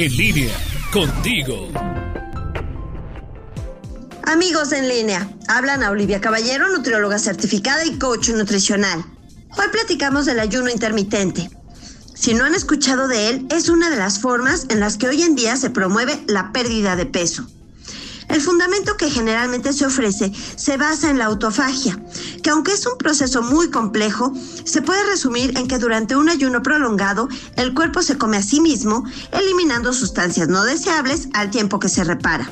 En línea, contigo. Amigos en línea, hablan a Olivia Caballero, nutrióloga certificada y coach nutricional. Hoy platicamos del ayuno intermitente. Si no han escuchado de él, es una de las formas en las que hoy en día se promueve la pérdida de peso. El fundamento que generalmente se ofrece se basa en la autofagia, que aunque es un proceso muy complejo, se puede resumir en que durante un ayuno prolongado el cuerpo se come a sí mismo, eliminando sustancias no deseables al tiempo que se repara.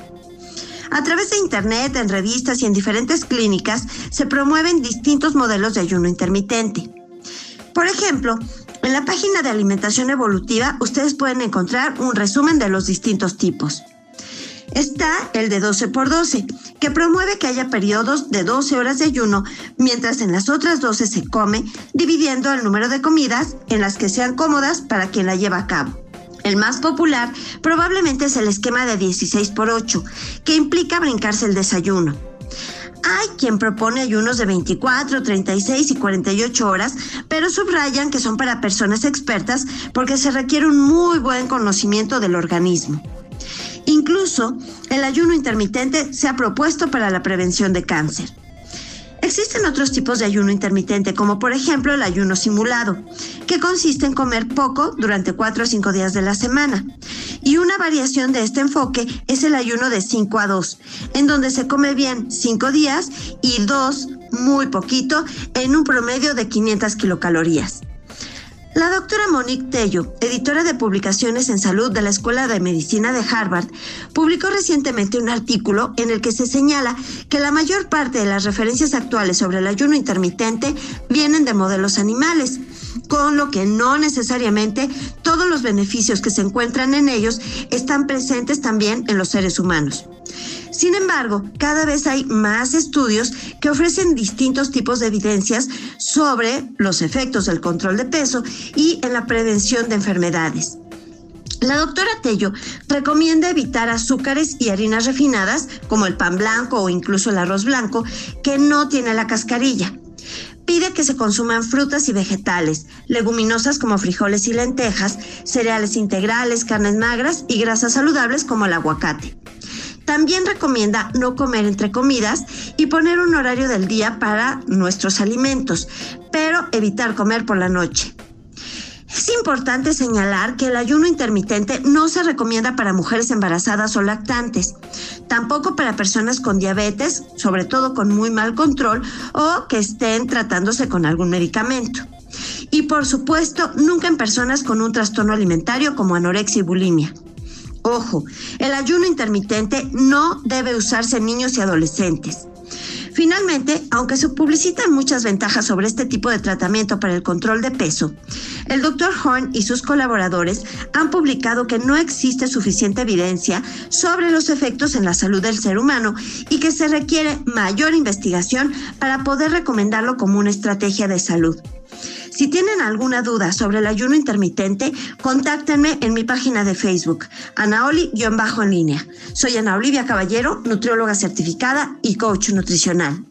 A través de Internet, en revistas y en diferentes clínicas se promueven distintos modelos de ayuno intermitente. Por ejemplo, en la página de alimentación evolutiva ustedes pueden encontrar un resumen de los distintos tipos. Está el de 12 por 12, que promueve que haya periodos de 12 horas de ayuno, mientras en las otras 12 se come, dividiendo el número de comidas en las que sean cómodas para quien la lleva a cabo. El más popular probablemente es el esquema de 16 por 8, que implica brincarse el desayuno. Hay quien propone ayunos de 24, 36 y 48 horas, pero subrayan que son para personas expertas porque se requiere un muy buen conocimiento del organismo. Incluso el ayuno intermitente se ha propuesto para la prevención de cáncer. Existen otros tipos de ayuno intermitente, como por ejemplo el ayuno simulado, que consiste en comer poco durante 4 o 5 días de la semana. Y una variación de este enfoque es el ayuno de 5 a 2, en donde se come bien 5 días y 2 muy poquito en un promedio de 500 kilocalorías. La doctora Monique Tello, editora de publicaciones en salud de la Escuela de Medicina de Harvard, publicó recientemente un artículo en el que se señala que la mayor parte de las referencias actuales sobre el ayuno intermitente vienen de modelos animales, con lo que no necesariamente todos los beneficios que se encuentran en ellos están presentes también en los seres humanos. Sin embargo, cada vez hay más estudios que ofrecen distintos tipos de evidencias sobre los efectos del control de peso y en la prevención de enfermedades. La doctora Tello recomienda evitar azúcares y harinas refinadas, como el pan blanco o incluso el arroz blanco, que no tiene la cascarilla. Pide que se consuman frutas y vegetales, leguminosas como frijoles y lentejas, cereales integrales, carnes magras y grasas saludables como el aguacate. También recomienda no comer entre comidas y poner un horario del día para nuestros alimentos, pero evitar comer por la noche. Es importante señalar que el ayuno intermitente no se recomienda para mujeres embarazadas o lactantes, tampoco para personas con diabetes, sobre todo con muy mal control o que estén tratándose con algún medicamento. Y por supuesto, nunca en personas con un trastorno alimentario como anorexia y bulimia. Ojo, el ayuno intermitente no debe usarse en niños y adolescentes. Finalmente, aunque se publicitan muchas ventajas sobre este tipo de tratamiento para el control de peso, el Dr. Horn y sus colaboradores han publicado que no existe suficiente evidencia sobre los efectos en la salud del ser humano y que se requiere mayor investigación para poder recomendarlo como una estrategia de salud. Si tienen alguna duda sobre el ayuno intermitente, contáctenme en mi página de Facebook, Anaoli-en línea. Soy Ana Olivia Caballero, nutrióloga certificada y coach nutricional.